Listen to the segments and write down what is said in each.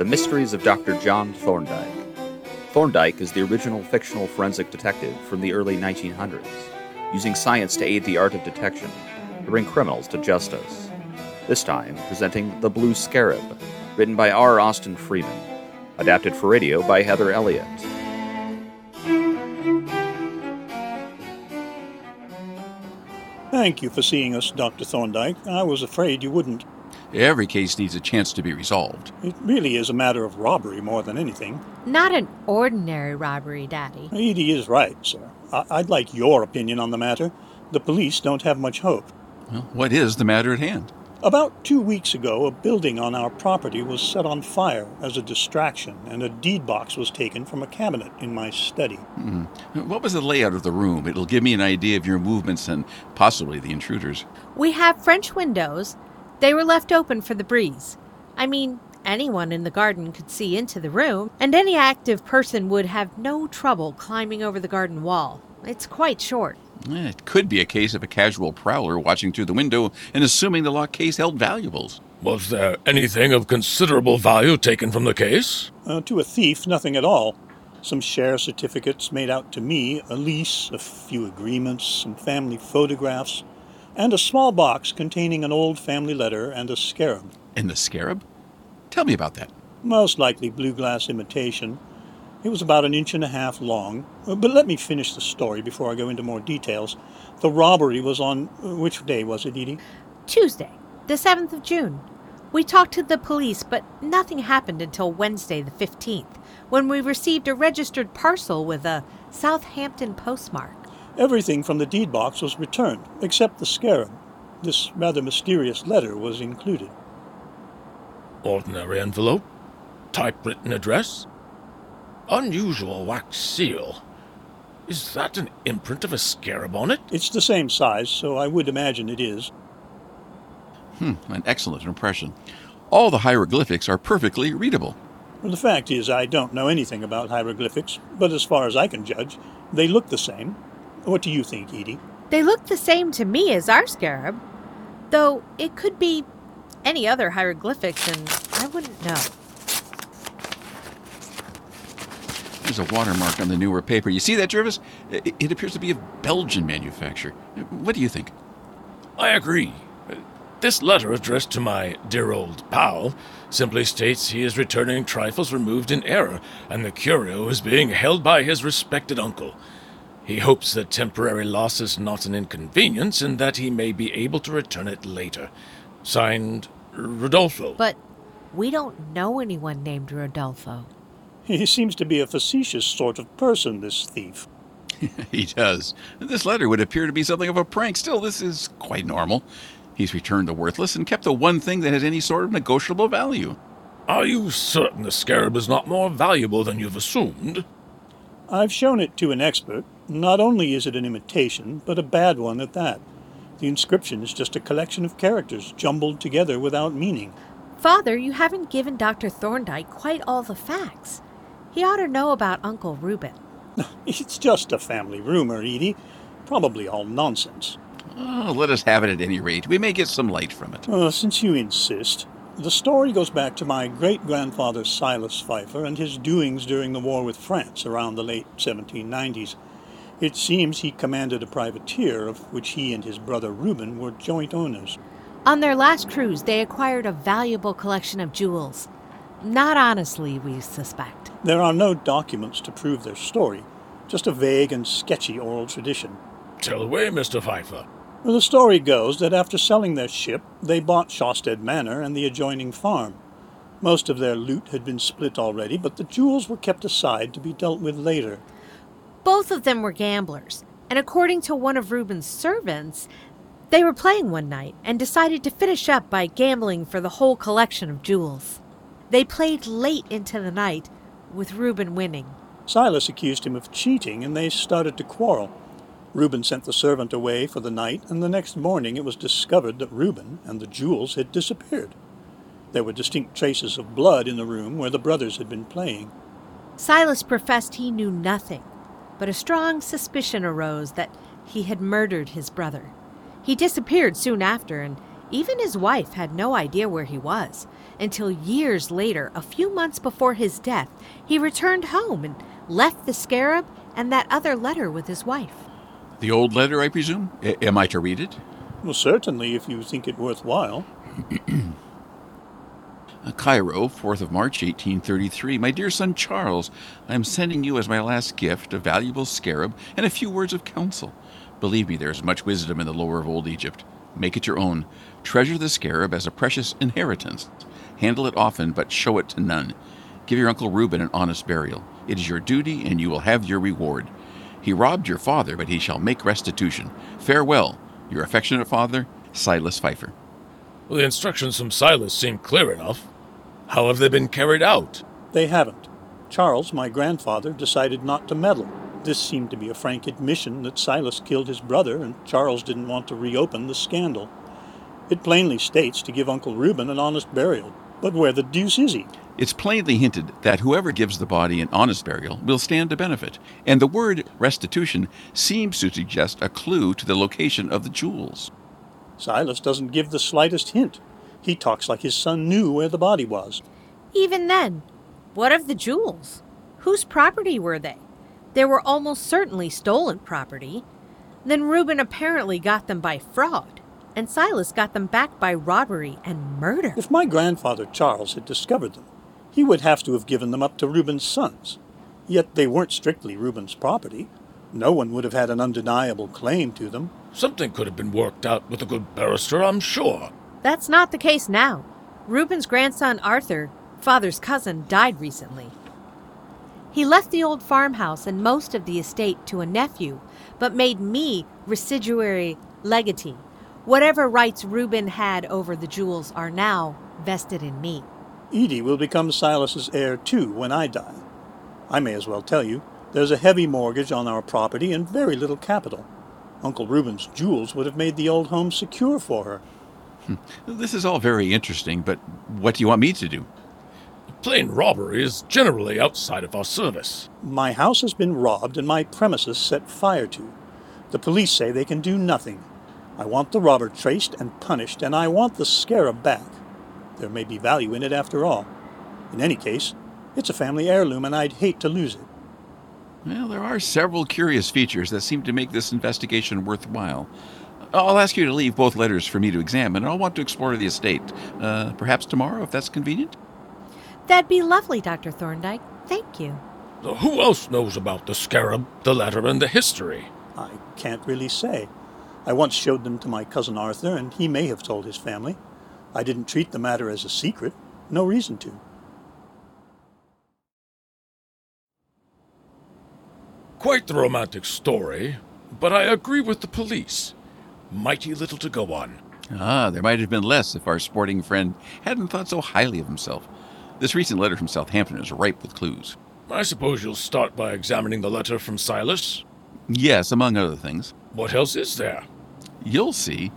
The Mysteries of Dr. John Thorndyke. Thorndyke is the original fictional forensic detective from the early 1900s, using science to aid the art of detection to bring criminals to justice. This time, presenting The Blue Scarab, written by R. Austin Freeman, adapted for radio by Heather Elliott. Thank you for seeing us, Dr. Thorndyke. I was afraid you wouldn't. Every case needs a chance to be resolved. It really is a matter of robbery more than anything. Not an ordinary robbery, Daddy. Edie is right, sir. I- I'd like your opinion on the matter. The police don't have much hope. Well, what is the matter at hand? About two weeks ago, a building on our property was set on fire as a distraction, and a deed box was taken from a cabinet in my study. Hmm. What was the layout of the room? It'll give me an idea of your movements and possibly the intruders. We have French windows. They were left open for the breeze. I mean, anyone in the garden could see into the room, and any active person would have no trouble climbing over the garden wall. It's quite short. It could be a case of a casual prowler watching through the window and assuming the locked case held valuables. Was there anything of considerable value taken from the case? Uh, to a thief, nothing at all. Some share certificates made out to me, a lease, a few agreements, some family photographs, and a small box containing an old family letter and a scarab. And the scarab? Tell me about that. Most likely blue glass imitation. It was about an inch and a half long. Uh, But let me finish the story before I go into more details. The robbery was on. uh, Which day was it, Edie? Tuesday, the 7th of June. We talked to the police, but nothing happened until Wednesday, the 15th, when we received a registered parcel with a Southampton postmark. Everything from the deed box was returned, except the scarab. This rather mysterious letter was included. Ordinary envelope? Typewritten address? Unusual wax seal. Is that an imprint of a scarab on it? It's the same size, so I would imagine it is. Hmm, an excellent impression. All the hieroglyphics are perfectly readable. Well, the fact is, I don't know anything about hieroglyphics, but as far as I can judge, they look the same. What do you think, Edie? They look the same to me as our scarab, though it could be any other hieroglyphics, and I wouldn't know. There's a watermark on the newer paper. You see that, Jervis? It, it appears to be of Belgian manufacture. What do you think? I agree. This letter addressed to my dear old pal simply states he is returning trifles removed in error, and the curio is being held by his respected uncle. He hopes that temporary loss is not an inconvenience and that he may be able to return it later. Signed, Rodolfo. But we don't know anyone named Rodolfo. He seems to be a facetious sort of person, this thief. He does. This letter would appear to be something of a prank. Still, this is quite normal. He's returned the worthless and kept the one thing that has any sort of negotiable value. Are you certain the scarab is not more valuable than you've assumed? I've shown it to an expert. Not only is it an imitation, but a bad one at that. The inscription is just a collection of characters jumbled together without meaning. Father, you haven't given Dr. Thorndyke quite all the facts. He ought to know about Uncle Reuben. It's just a family rumor, Edie. Probably all nonsense. Oh, let us have it at any rate. We may get some light from it. Uh, since you insist, the story goes back to my great grandfather Silas Pfeiffer and his doings during the war with France around the late 1790s. It seems he commanded a privateer of which he and his brother Reuben were joint owners. On their last cruise, they acquired a valuable collection of jewels. Not honestly, we suspect. There are no documents to prove their story, just a vague and sketchy oral tradition. Tell away, Mr. Pfeiffer. Well, the story goes that after selling their ship, they bought Shawstead Manor and the adjoining farm. Most of their loot had been split already, but the jewels were kept aside to be dealt with later. Both of them were gamblers, and according to one of Reuben's servants, they were playing one night and decided to finish up by gambling for the whole collection of jewels. They played late into the night, with Reuben winning. Silas accused him of cheating, and they started to quarrel. Reuben sent the servant away for the night, and the next morning it was discovered that Reuben and the jewels had disappeared. There were distinct traces of blood in the room where the brothers had been playing. Silas professed he knew nothing, but a strong suspicion arose that he had murdered his brother. He disappeared soon after, and Even his wife had no idea where he was until years later, a few months before his death, he returned home and left the scarab and that other letter with his wife. The old letter, I presume? A- am I to read it? Well, certainly, if you think it worthwhile. Uh, Cairo, 4th of March, 1833. My dear son Charles, I am sending you as my last gift a valuable scarab and a few words of counsel. Believe me, there is much wisdom in the lore of old Egypt. Make it your own. Treasure the scarab as a precious inheritance. Handle it often, but show it to none. Give your Uncle Reuben an honest burial. It is your duty, and you will have your reward. He robbed your father, but he shall make restitution. Farewell, your affectionate father, Silas Pfeiffer. Well, the instructions from Silas seem clear enough. How have they been carried out? They haven't. Charles, my grandfather, decided not to meddle. This seemed to be a frank admission that Silas killed his brother, and Charles didn't want to reopen the scandal. It plainly states to give Uncle Reuben an honest burial. But where the deuce is he? It's plainly hinted that whoever gives the body an honest burial will stand to benefit, and the word restitution seems to suggest a clue to the location of the jewels. Silas doesn't give the slightest hint. He talks like his son knew where the body was. Even then, what of the jewels? Whose property were they? They were almost certainly stolen property. Then Reuben apparently got them by fraud, and Silas got them back by robbery and murder. If my grandfather Charles had discovered them, he would have to have given them up to Reuben's sons. Yet they weren't strictly Reuben's property. No one would have had an undeniable claim to them. Something could have been worked out with a good barrister, I'm sure. That's not the case now. Reuben's grandson Arthur, father's cousin, died recently. He left the old farmhouse and most of the estate to a nephew, but made me residuary legatee. Whatever rights Reuben had over the jewels are now vested in me. Edie will become Silas's heir too when I die. I may as well tell you, there's a heavy mortgage on our property and very little capital. Uncle Reuben's jewels would have made the old home secure for her. Hmm. This is all very interesting, but what do you want me to do? Plain robbery is generally outside of our service. My house has been robbed and my premises set fire to. The police say they can do nothing. I want the robber traced and punished, and I want the scarab back. There may be value in it after all. In any case, it's a family heirloom, and I'd hate to lose it. Well, there are several curious features that seem to make this investigation worthwhile. I'll ask you to leave both letters for me to examine, and I'll want to explore the estate. Uh, perhaps tomorrow, if that's convenient? That'd be lovely, Dr. Thorndyke. Thank you. So who else knows about the scarab, the letter, and the history? I can't really say. I once showed them to my cousin Arthur, and he may have told his family. I didn't treat the matter as a secret. No reason to. Quite the romantic story, but I agree with the police. Mighty little to go on. Ah, there might have been less if our sporting friend hadn't thought so highly of himself. This recent letter from Southampton is ripe with clues. I suppose you'll start by examining the letter from Silas. Yes, among other things. What else is there? You'll see.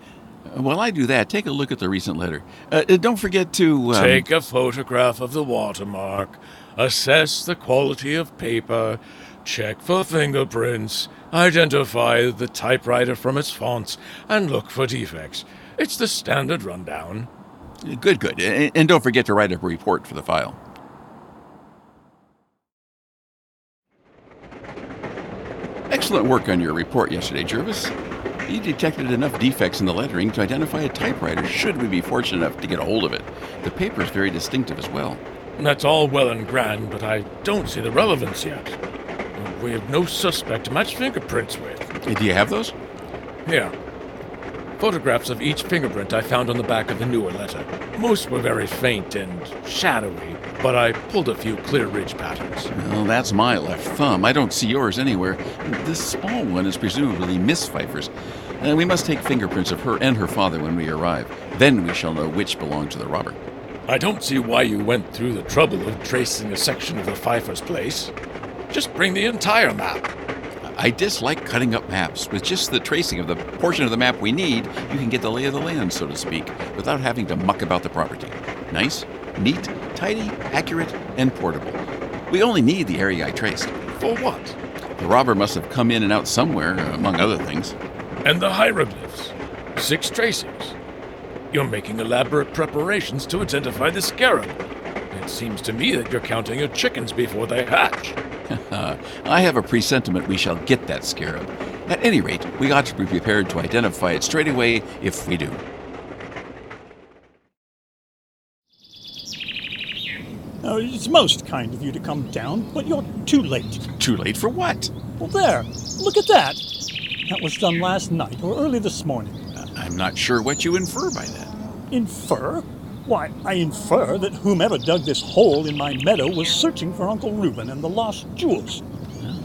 While I do that, take a look at the recent letter. Uh, uh, don't forget to. Um, Take a photograph of the watermark, assess the quality of paper, check for fingerprints, identify the typewriter from its fonts, and look for defects. It's the standard rundown. Good, good. And, don't forget to write up a report for the file. Excellent work on your report yesterday, Jervis. You detected enough defects in the lettering to identify a typewriter should we be fortunate enough to get a hold of it. The paper is very distinctive as well. That's all well and grand, but I don't see the relevance yet. We have no suspect to match fingerprints with. Uh, Do you have those? Here. Photographs of each fingerprint I found on the back of the newer letter. Most were very faint and shadowy, but I pulled a few clear ridge patterns. Well, that's my left thumb. I don't see yours anywhere. This small one is presumably Miss Pfeiffer's. Uh, we must take fingerprints of her and her father when we arrive. Then we shall know which belonged to the robber. I don't see why you went through the trouble of tracing a section of the Pfeiffer's place. Just bring the entire map. I dislike cutting up maps. With just the tracing of the portion of the map we need, you can get the lay of the land, so to speak, without having to muck about the property. Nice, neat, tidy, accurate, and portable. We only need the area I traced. For what? The robber must have come in and out somewhere, among other things. And the hieroglyphs. Six tracings. You're making elaborate preparations to identify the scarab. It seems to me that you're counting your chickens before they hatch. I have a presentiment we shall get that scarab. At any rate, we ought to be prepared to identify it straight away if we do. Now, it's most kind of you to come down, but you're too late. Too late for what? Well, there, look at that. That was done last night or early this morning. I'm not sure what you infer by that. Infer? Why, I infer that whomever dug this hole in my meadow was searching for Uncle Reuben and the lost jewels.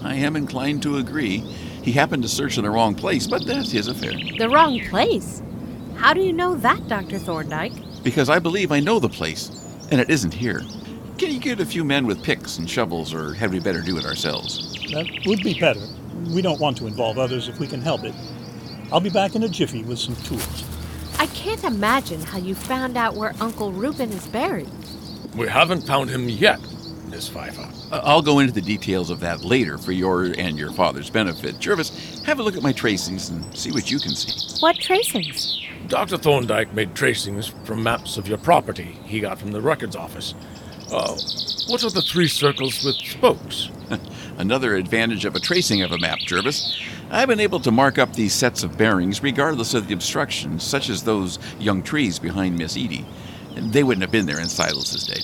I am inclined to agree. He happened to search in the wrong place, but that's his affair. The wrong place? How do you know that, Dr. Thorndyke? Because I believe I know the place, and it isn't here. Can you get a few men with picks and shovels, or had we better do it ourselves? That would be better. We don't want to involve others if we can help it. I'll be back in a jiffy with some tools. I can't imagine how you found out where Uncle Reuben is buried. We haven't found him yet, Miss Pfeiffer. Uh, I'll go into the details of that later for your and your father's benefit. Jervis, have a look at my tracings and see what you can see. What tracings? Dr. Thorndyke made tracings from maps of your property he got from the records office. Uh, what are the three circles with spokes? Another advantage of a tracing of a map, Jervis. I've been able to mark up these sets of bearings regardless of the obstructions, such as those young trees behind Miss Edie. They wouldn't have been there in Silas's day.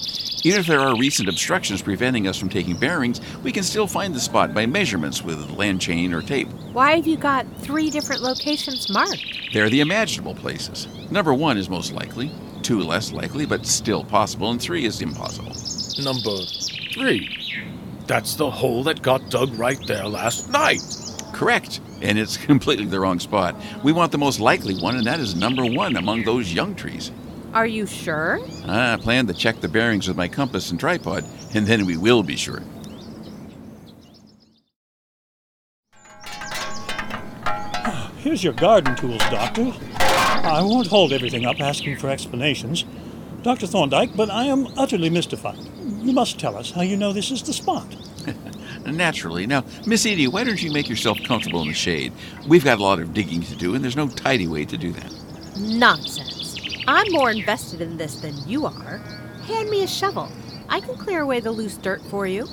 Even if there are recent obstructions preventing us from taking bearings, we can still find the spot by measurements with land chain or tape. Why have you got three different locations marked? They're the imaginable places. Number one is most likely, two less likely, but still possible, and three is impossible. Number three. That's the hole that got dug right there last night. Correct. And it's completely the wrong spot. We want the most likely one, and that is number one among those young trees. Are you sure? I plan to check the bearings with my compass and tripod, and then we will be sure. Here's your garden tools, Doctor. I won't hold everything up asking for explanations. Dr. Thorndyke, but I am utterly mystified. You must tell us how you know this is the spot. Naturally. Now, Miss Edie, why don't you make yourself comfortable in the shade? We've got a lot of digging to do, and there's no tidy way to do that. Nonsense. I'm more invested in this than you are. Hand me a shovel. I can clear away the loose dirt for you.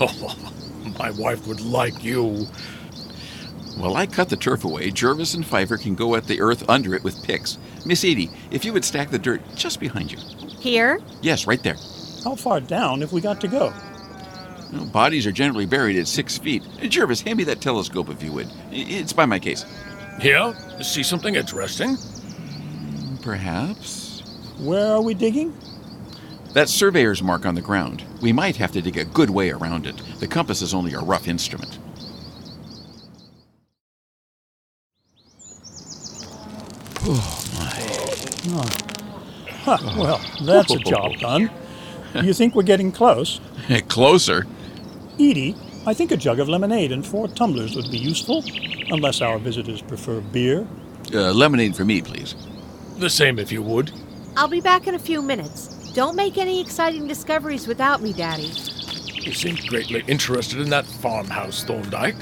Oh, My wife would like you. While I cut the turf away, Jervis and Pfeiffer can go at the earth under it with picks. Miss Edie, if you would stack the dirt just behind you. Here? Yes, right there. How far down have we got to go? Well, bodies are generally buried at six feet. Jervis, hand me that telescope if you would. It's by my case. Here? See something interesting? Perhaps. Where are we digging? That surveyor's mark on the ground. We might have to dig a good way around it. The compass is only a rough instrument. Huh, well, that's a job done. You think we're getting close? Closer. Edie, I think a jug of lemonade and four tumblers would be useful, unless our visitors prefer beer. Uh, lemonade for me, please. The same if you would. I'll be back in a few minutes. Don't make any exciting discoveries without me, Daddy. You seem greatly interested in that farmhouse, Thorndyke.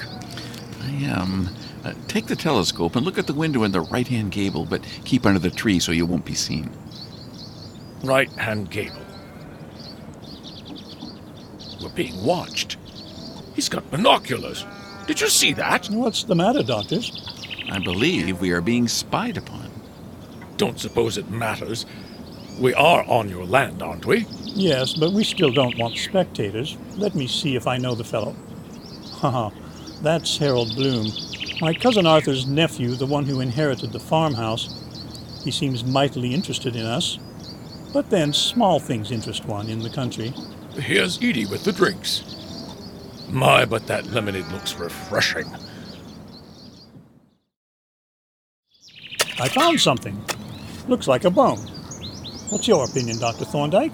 I am. Uh, take the telescope and look at the window in the right hand gable, but keep under the tree so you won't be seen. Right hand gable. We're being watched. He's got binoculars. Did you see that? What's the matter, doctors? I believe we are being spied upon. Don't suppose it matters. We are on your land, aren't we? Yes, but we still don't want spectators. Let me see if I know the fellow. Haha, that's Harold Bloom. My cousin Arthur's nephew, the one who inherited the farmhouse. He seems mightily interested in us. But then small things interest one in the country. Here's Edie with the drinks. My, but that lemonade looks refreshing. I found something. Looks like a bone. What's your opinion, Dr. Thorndyke?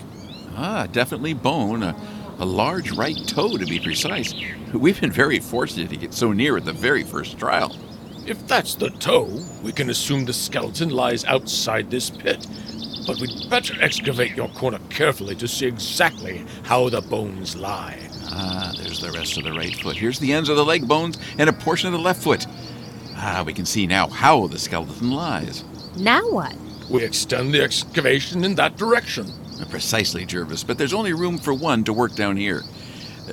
Ah, definitely bone. A, a large right toe, to be precise. We've been very fortunate to get so near at the very first trial. If that's the toe, we can assume the skeleton lies outside this pit. But we'd better excavate your corner carefully to see exactly how the bones lie. Ah, there's the rest of the right foot. Here's the ends of the leg bones and a portion of the left foot. Ah, we can see now how the skeleton lies. Now what? We extend the excavation in that direction. Precisely, Jervis, but there's only room for one to work down here.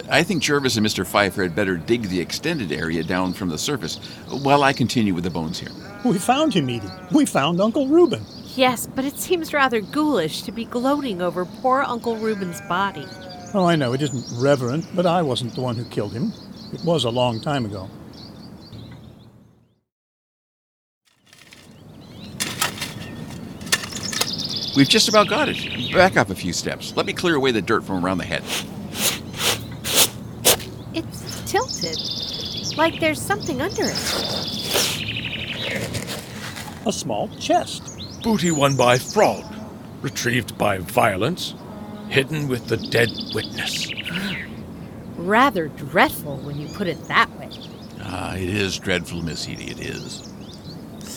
I think Jervis and Mr. Pfeiffer had better dig the extended area down from the surface while I continue with the bones here. We found him, Edie. We found Uncle Reuben. Yes, but it seems rather ghoulish to be gloating over poor Uncle Reuben's body. Oh, I know it isn't reverent, but I wasn't the one who killed him. It was a long time ago. We've just about got it. Back up a few steps. Let me clear away the dirt from around the head. It's tilted, like there's something under it. A small chest. Booty won by fraud, retrieved by violence, hidden with the dead witness. Rather dreadful when you put it that way. Ah, it is dreadful, Miss Edie, it is.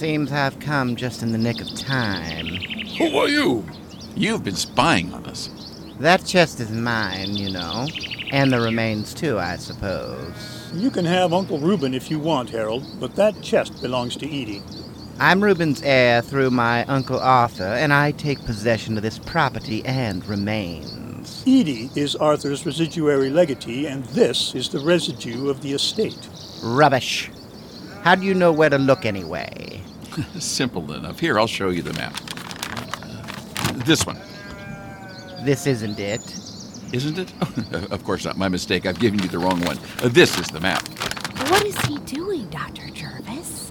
Seems I've come just in the nick of time. Who are you? You've been spying on us. That chest is mine, you know. And the remains, too, I suppose. You can have Uncle Reuben if you want, Harold, but that chest belongs to Edie. I'm Reuben's heir through my Uncle Arthur, and I take possession of this property and remains. Edie is Arthur's residuary legatee, and this is the residue of the estate. Rubbish. How do you know where to look anyway? Simple enough. Here, I'll show you the map. Uh, this one, This isn't it. isn't it? of course not. My mistake. I've given you the wrong one. Uh, this is the map. What is he doing, Dr. Jervis?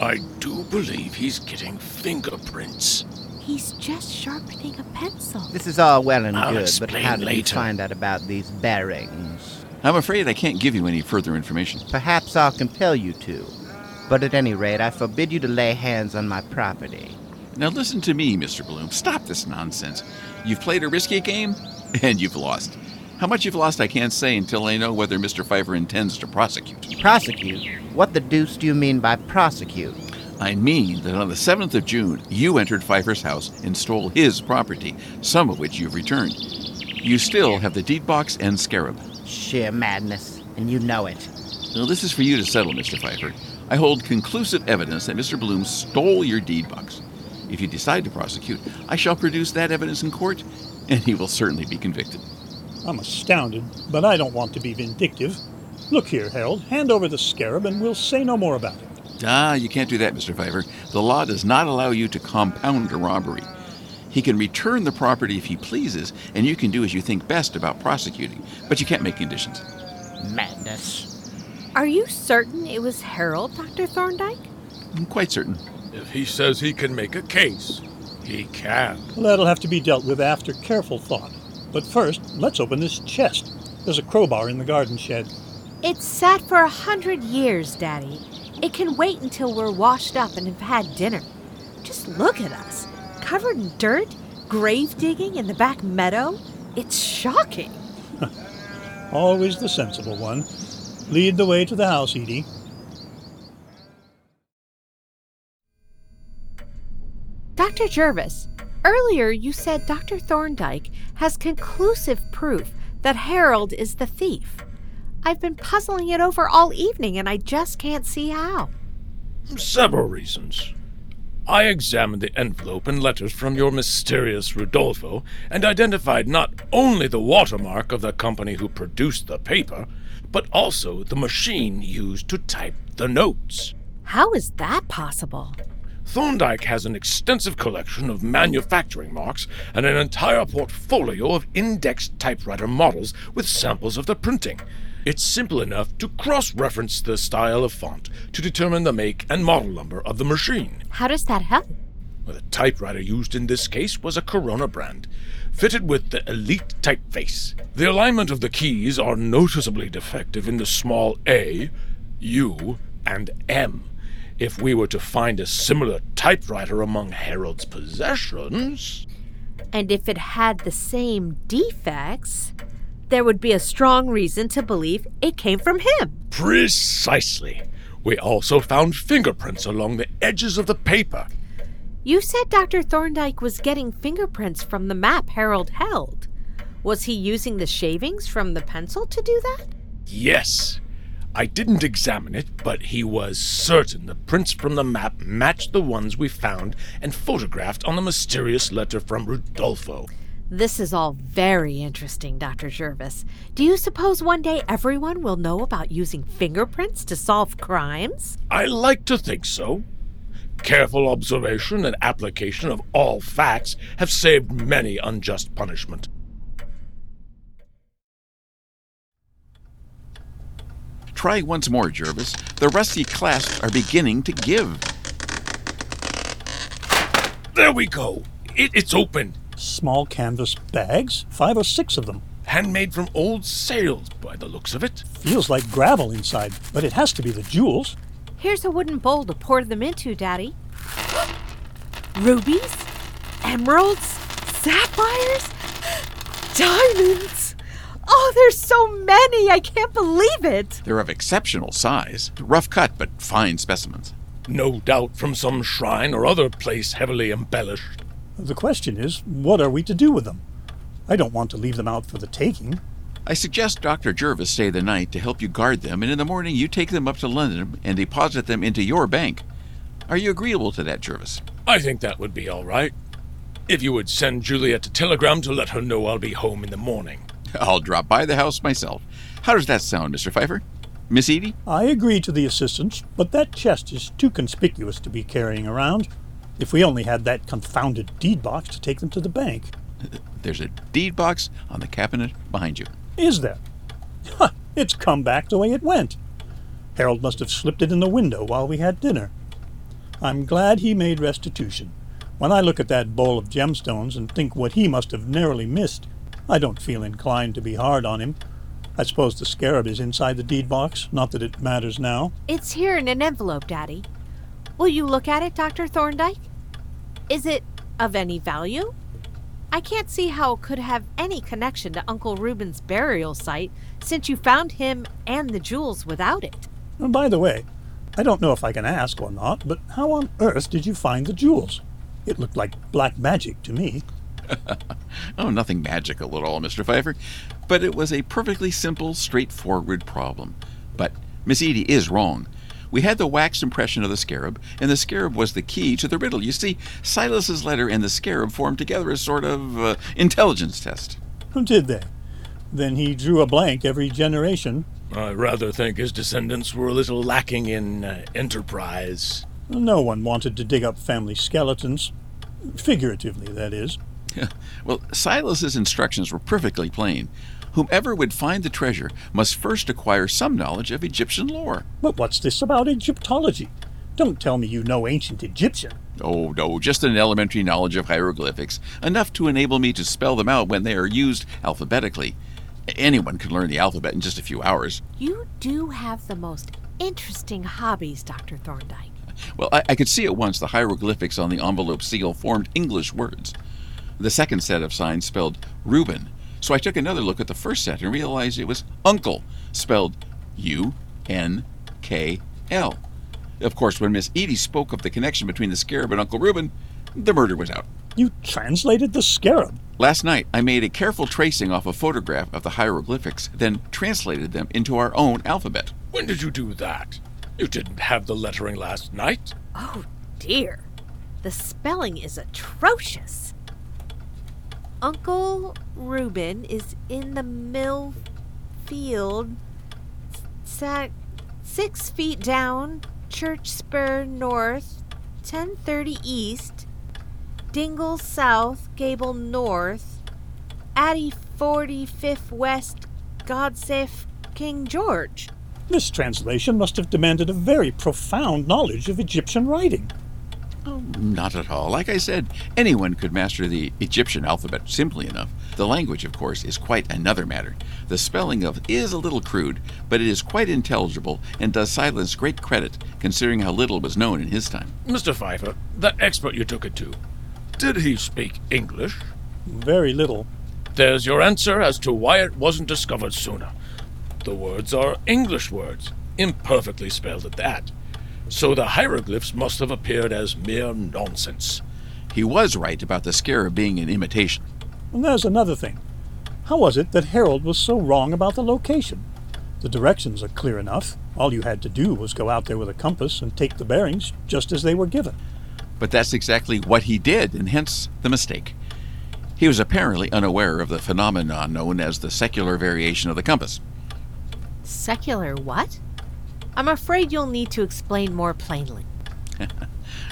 I do believe he's getting fingerprints. He's just sharpening a pencil. This is all well and I'll good, but how did you later. find out about these bearings? I'm afraid I can't give you any further information. Perhaps I'll compel you to. But at any rate, I forbid you to lay hands on my property. Now listen to me, Mr. Bloom. Stop this nonsense. You've played a risky game, and you've lost. How much you've lost, I can't say until I know whether Mr. Pfeiffer intends to prosecute. Prosecute? What the deuce do you mean by prosecute? I mean that on the 7th of June, you entered Pfeiffer's house and stole his property, some of which you've returned. You still have the deed box and scarab. Sheer madness, and you know it. Now, this is for you to settle, Mr. Pfeiffer. I hold conclusive evidence that Mr. Bloom stole your deed box. If you decide to prosecute, I shall produce that evidence in court, and he will certainly be convicted. I'm astounded, but I don't want to be vindictive. Look here, Harold, hand over the scarab and we'll say no more about it. Ah, you can't do that, Mr. Pfeiffer. The law does not allow you to compound a robbery. He can return the property if he pleases, and you can do as you think best about prosecuting, but you can't make conditions. Madness. Are you certain it was Harold, Dr. Thorndyke? I'm quite certain. If he says he can make a case, he can. Well, that'll have to be dealt with after careful thought. But first, let's open this chest. There's a crowbar in the garden shed. It's sat for a hundred years, Daddy. It can wait until we're washed up and have had dinner. Just look at us, covered in dirt, grave digging in the back meadow. It's shocking. Always the sensible one. Lead the way to the house, Edie. Dr. Jervis, earlier you said Dr. Thorndyke has conclusive proof that Harold is the thief. I've been puzzling it over all evening and I just can't see how. Several reasons. I examined the envelope and letters from your mysterious Rudolfo and identified not only the watermark of the company who produced the paper, but also the machine used to type the notes. How is that possible? Thorndyke has an extensive collection of manufacturing marks and an entire portfolio of indexed typewriter models with samples of the printing. It's simple enough to cross reference the style of font to determine the make and model number of the machine. How does that help? The typewriter used in this case was a Corona brand, fitted with the Elite typeface. The alignment of the keys are noticeably defective in the small a, u, and m. If we were to find a similar typewriter among Harold's possessions, And if it had the same defects, there would be a strong reason to believe it came from him. precisely. We also found fingerprints along the edges of the paper. You said Dr. Thorndyke was getting fingerprints from the map Harold held. Was he using the shavings from the pencil to do that? Yes, I didn't examine it, but he was certain the prints from the map matched the ones we found and photographed on the mysterious letter from Rudolfo. This is all very interesting, Dr. Jervis. Do you suppose one day everyone will know about using fingerprints to solve crimes? I like to think so. Careful observation and application of all facts have saved many unjust punishment. Try once more, Jervis. The rusty clasps are beginning to give. There we go. It, it's open. Small canvas bags, five or six of them. Handmade from old sails, by the looks of it. Feels like gravel inside, but it has to be the jewels. Here's a wooden bowl to pour them into, Daddy. Rubies? Emeralds? Sapphires? Diamonds! Oh, there's so many! I can't believe it! They're of exceptional size, rough cut but fine specimens. No doubt from some shrine or other place heavily embellished. The question is, what are we to do with them? I don't want to leave them out for the taking. I suggest Dr. Jervis stay the night to help you guard them, and in the morning you take them up to London and deposit them into your bank. Are you agreeable to that, Jervis? I think that would be all right. If you would send Juliet a telegram to let her know I'll be home in the morning. I'll drop by the house myself. How does that sound, Mr. Pfeiffer? Miss Edie? I agree to the assistance, but that chest is too conspicuous to be carrying around. If we only had that confounded deed box to take them to the bank. There's a deed box on the cabinet behind you. Is there? Huh, it's come back the way it went. Harold must have slipped it in the window while we had dinner. I'm glad he made restitution. When I look at that bowl of gemstones and think what he must have narrowly missed, I don't feel inclined to be hard on him. I suppose the scarab is inside the deed box, not that it matters now. It's here in an envelope, Daddy. Will you look at it, Dr. Thorndyke? Is it of any value? I can't see how it could have any connection to Uncle Reuben's burial site since you found him and the jewels without it. And by the way, I don't know if I can ask or not, but how on earth did you find the jewels? It looked like black magic to me. oh, nothing magical at all, Mr. Pfeiffer. But it was a perfectly simple, straightforward problem. But Miss Edie is wrong. We had the wax impression of the scarab, and the scarab was the key to the riddle. You see, Silas's letter and the scarab formed together a sort of uh, intelligence test. Who did they? Then he drew a blank every generation. I rather think his descendants were a little lacking in uh, enterprise. No one wanted to dig up family skeletons. Figuratively, that is. well, Silas's instructions were perfectly plain. Whomever would find the treasure must first acquire some knowledge of Egyptian lore. But what's this about Egyptology? Don't tell me you know ancient Egyptian. Oh, no, just an elementary knowledge of hieroglyphics, enough to enable me to spell them out when they are used alphabetically. Anyone can learn the alphabet in just a few hours. You do have the most interesting hobbies, Dr. Thorndyke. Well, I, I could see at once the hieroglyphics on the envelope seal formed English words. The second set of signs spelled Reuben, so I took another look at the first set and realized it was uncle, spelled U N K L. Of course, when Miss Edie spoke of the connection between the scarab and Uncle Reuben, the murder was out. You translated the scarab? Last night, I made a careful tracing off a photograph of the hieroglyphics, then translated them into our own alphabet. When did you do that? You didn't have the lettering last night. Oh, dear. The spelling is atrocious. Uncle Reuben is in the mill field, six feet down, Church Spire North, 1030 East, Dingle South, Gable North, Addy 45th West, God save King George. This translation must have demanded a very profound knowledge of Egyptian writing. Not at all. Like I said, anyone could master the Egyptian alphabet simply enough. The language, of course, is quite another matter. The spelling of is a little crude, but it is quite intelligible and does Silas great credit, considering how little was known in his time. Mr. Pfeiffer, that expert you took it to, did he speak English? Very little. There's your answer as to why it wasn't discovered sooner. The words are English words, imperfectly spelled at that so the hieroglyphs must have appeared as mere nonsense. He was right about the scarab being an imitation. And there's another thing. How was it that Harold was so wrong about the location? The directions are clear enough. All you had to do was go out there with a compass and take the bearings just as they were given. But that's exactly what he did, and hence the mistake. He was apparently unaware of the phenomenon known as the secular variation of the compass. Secular what? I'm afraid you'll need to explain more plainly.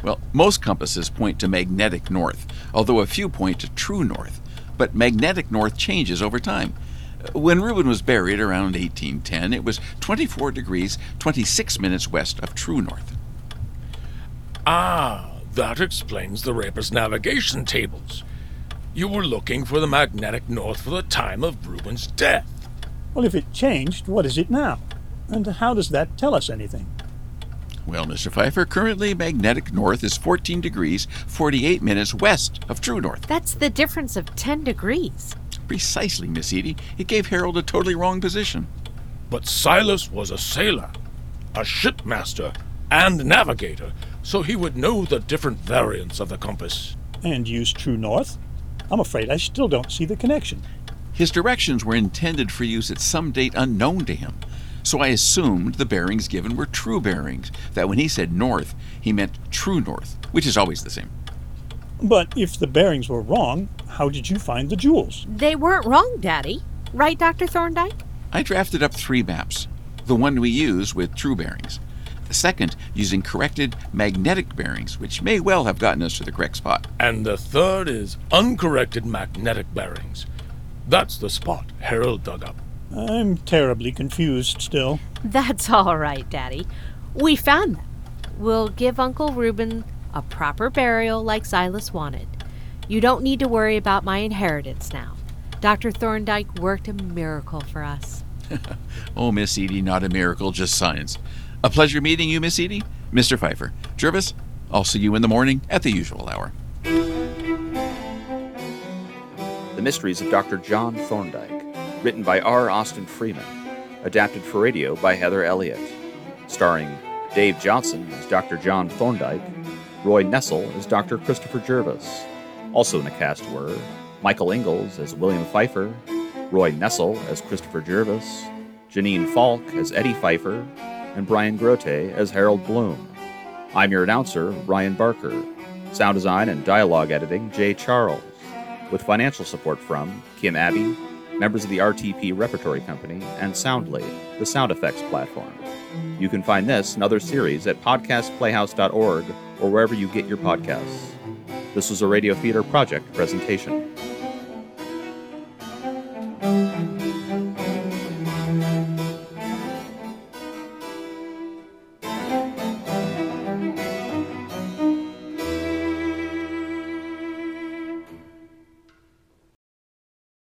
Well, most compasses point to magnetic north, although a few point to true north. But magnetic north changes over time. When Reuben was buried around 1810, it was 24 degrees 26 minutes west of true north. Ah, that explains the Raper's navigation tables. You were looking for the magnetic north for the time of Reuben's death. Well, if it changed, what is it now? And how does that tell us anything? Well, Mr. Pfeiffer, currently magnetic north is 14 degrees 48 minutes west of true north. That's the difference of 10 degrees. Precisely, Miss Edie. It gave Harold a totally wrong position. But Silas was a sailor, a shipmaster, and navigator, so he would know the different variants of the compass. And use true north? I'm afraid I still don't see the connection. His directions were intended for use at some date unknown to him, so I assumed the bearings given were true bearings, that when he said north, he meant true north, which is always the same. But if the bearings were wrong, how did you find the jewels? They weren't wrong, Daddy. Right, Dr. Thorndyke? I drafted up three maps. The one we use with true bearings. The second using corrected magnetic bearings, which may well have gotten us to the correct spot. And the third is uncorrected magnetic bearings. That's the spot Harold dug up. I'm terribly confused still. That's all right, Daddy. We found them. We'll give Uncle Reuben a proper burial like Silas wanted. You don't need to worry about my inheritance now. Dr. Thorndyke worked a miracle for us. Oh, Miss Edie, not a miracle, just science. A pleasure meeting you, Miss Edie. Mr. Pfeiffer. Jervis, I'll see you in the morning at the usual hour. The Mysteries of Dr. John Thorndyke, written by R. Austin Freeman, adapted for radio by Heather Elliott, starring Dave Johnson as Dr. John Thorndyke, Roy Nessel as Dr. Christopher Jervis. Also in the cast were Michael Ingalls as William Pfeiffer, Roy Nessel as Christopher Jervis, Janine Falk as Edie Pfeiffer, and Brian Grote as Harold Bloom. I'm your announcer, Ryan Barker. Sound design and dialogue editing, Jay Charles. With financial support from Kim Abbey, members of the RTP Repertory Company, and Soundly, the sound effects platform. You can find this and other series at podcastplayhouse.org or wherever you get your podcasts. This was a Radio Theater Project presentation.